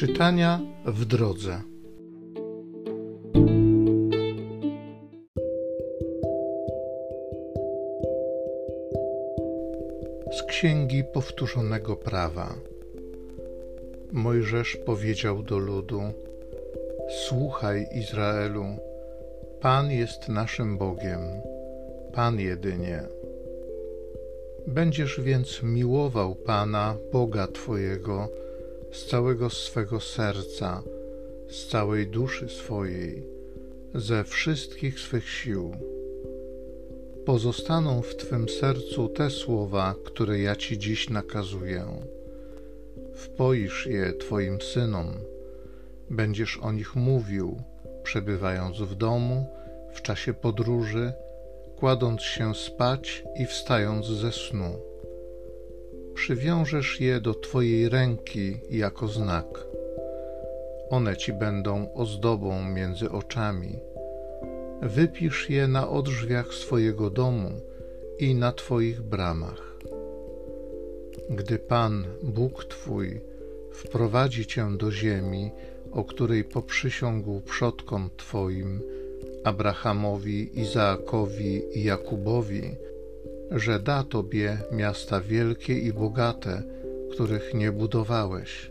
Czytania w drodze. Z Księgi Powtórzonego Prawa. Mojżesz powiedział do ludu: Słuchaj, Izraelu, Pan jest naszym Bogiem, Pan jedynie. Będziesz więc miłował Pana, Boga Twojego, z całego swego serca, z całej duszy swojej, ze wszystkich swych sił. Pozostaną w Twym sercu te słowa, które ja Ci dziś nakazuję. Wpoisz je Twoim synom, będziesz o nich mówił, przebywając w domu, w czasie podróży, kładąc się spać i wstając ze snu. Przywiążesz je do Twojej ręki jako znak. One Ci będą ozdobą między oczami. Wypisz je na odrzwiach swojego domu i na Twoich bramach. Gdy Pan, Bóg Twój, wprowadzi Cię do ziemi, o której poprzysiągł przodkom Twoim, Abrahamowi, Izaakowi i Jakubowi, że da Tobie miasta wielkie i bogate, których nie budowałeś,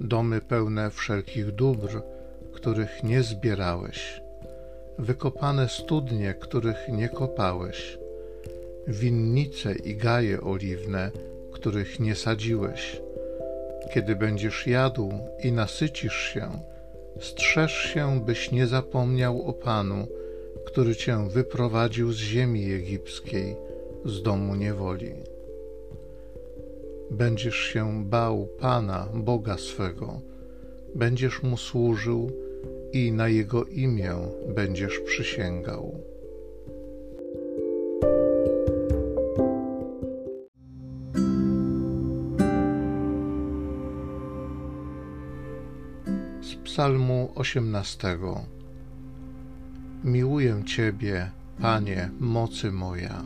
domy pełne wszelkich dóbr, których nie zbierałeś, wykopane studnie, których nie kopałeś, winnice i gaje oliwne, których nie sadziłeś. Kiedy będziesz jadł i nasycisz się, strzeż się, byś nie zapomniał o Panu, który cię wyprowadził z ziemi egipskiej, z domu niewoli. Będziesz się bał Pana, Boga swego, będziesz mu służył i na jego imię będziesz przysięgał. Z Psalmu 18 Miłuję Ciebie, Panie, mocy moja.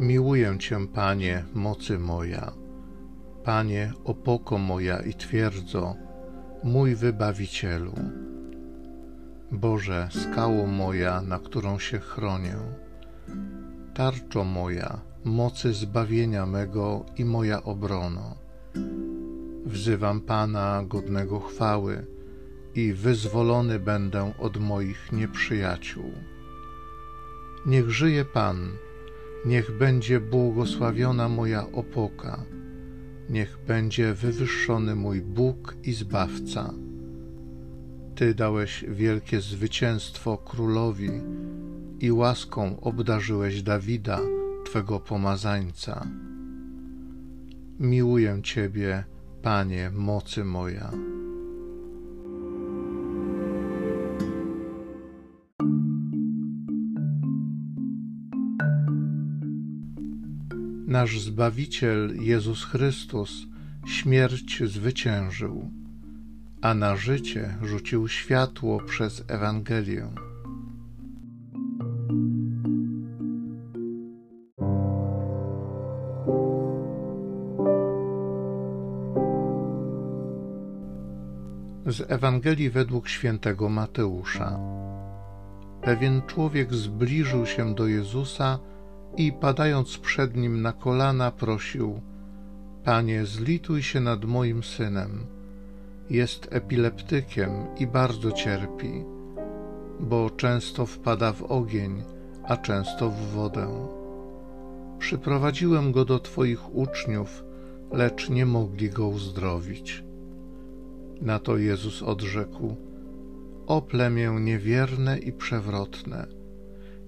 Miłuję Cię, Panie, mocy moja. Panie, opoko moja i twierdzo, mój wybawicielu. Boże, skało moja, na którą się chronię. Tarczo moja, mocy zbawienia mego i moja obrono. Wzywam Pana godnego chwały i wyzwolony będę od moich nieprzyjaciół. Niech żyje Pan, niech będzie błogosławiona moja opoka, niech będzie wywyższony mój Bóg i Zbawca. Ty dałeś wielkie zwycięstwo królowi i łaską obdarzyłeś Dawida, Twego pomazańca. Miłuję Ciebie, Panie, mocy moja. Nasz Zbawiciel Jezus Chrystus śmierć zwyciężył, a na życie rzucił światło przez Ewangelię. Z Ewangelii według świętego Mateusza. Pewien człowiek zbliżył się do Jezusa i padając przed nim na kolana prosił: Panie, zlituj się nad moim synem. Jest epileptykiem i bardzo cierpi, bo często wpada w ogień, a często w wodę. Przyprowadziłem go do Twoich uczniów, lecz nie mogli go uzdrowić. Na to Jezus odrzekł: O plemię niewierne i przewrotne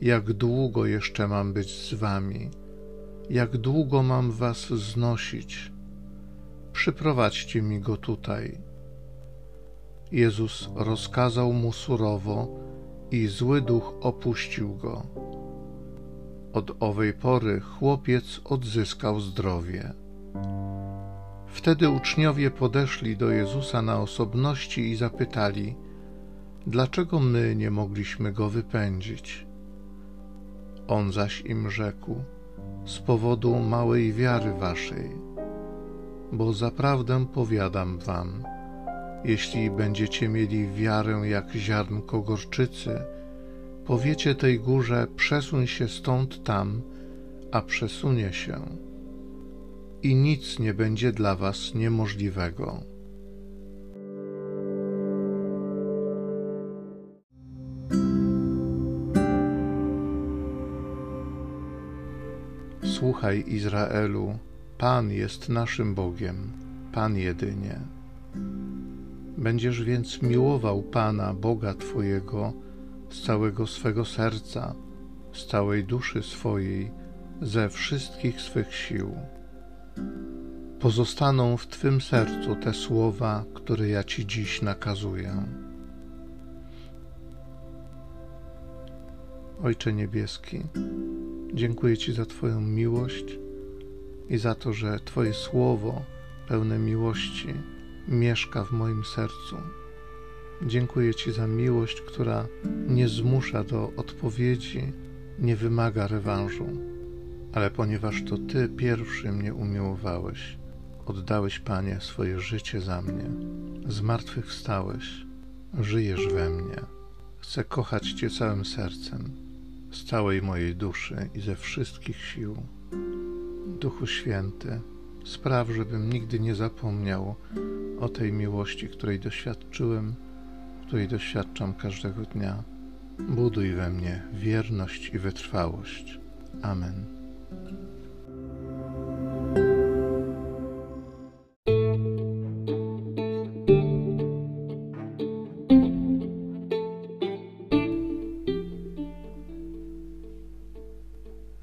jak długo jeszcze mam być z wami? Jak długo mam was znosić? Przyprowadźcie mi go tutaj. Jezus rozkazał mu surowo i zły duch opuścił go. Od owej pory chłopiec odzyskał zdrowie. Wtedy uczniowie podeszli do Jezusa na osobności i zapytali: Dlaczego my nie mogliśmy go wypędzić? On zaś im rzekł: Z powodu małej wiary waszej. bo zaprawdę powiadam wam, jeśli będziecie mieli wiarę jak ziarnko gorczycy, powiecie tej górze: przesuń się stąd tam, a przesunie się, i nic nie będzie dla was niemożliwego. Słuchaj, Izraelu, Pan jest naszym Bogiem, Pan jedynie. Będziesz więc miłował Pana, Boga Twojego, z całego swego serca, z całej duszy swojej, ze wszystkich swych sił. Pozostaną w Twym sercu te słowa, które ja Ci dziś nakazuję. Ojcze Niebieski, dziękuję Ci za Twoją miłość i za to, że Twoje słowo pełne miłości mieszka w moim sercu. Dziękuję Ci za miłość, która nie zmusza do odpowiedzi, nie wymaga rewanżu, ale ponieważ to Ty pierwszy mnie umiłowałeś, oddałeś, Panie, swoje życie za mnie, zmartwychwstałeś, żyjesz we mnie. Chcę kochać Cię całym sercem, z całej mojej duszy i ze wszystkich sił. Duchu Święty, spraw, żebym nigdy nie zapomniał o tej miłości, której doświadczyłem, której doświadczam każdego dnia. Buduj we mnie wierność i wytrwałość. Amen.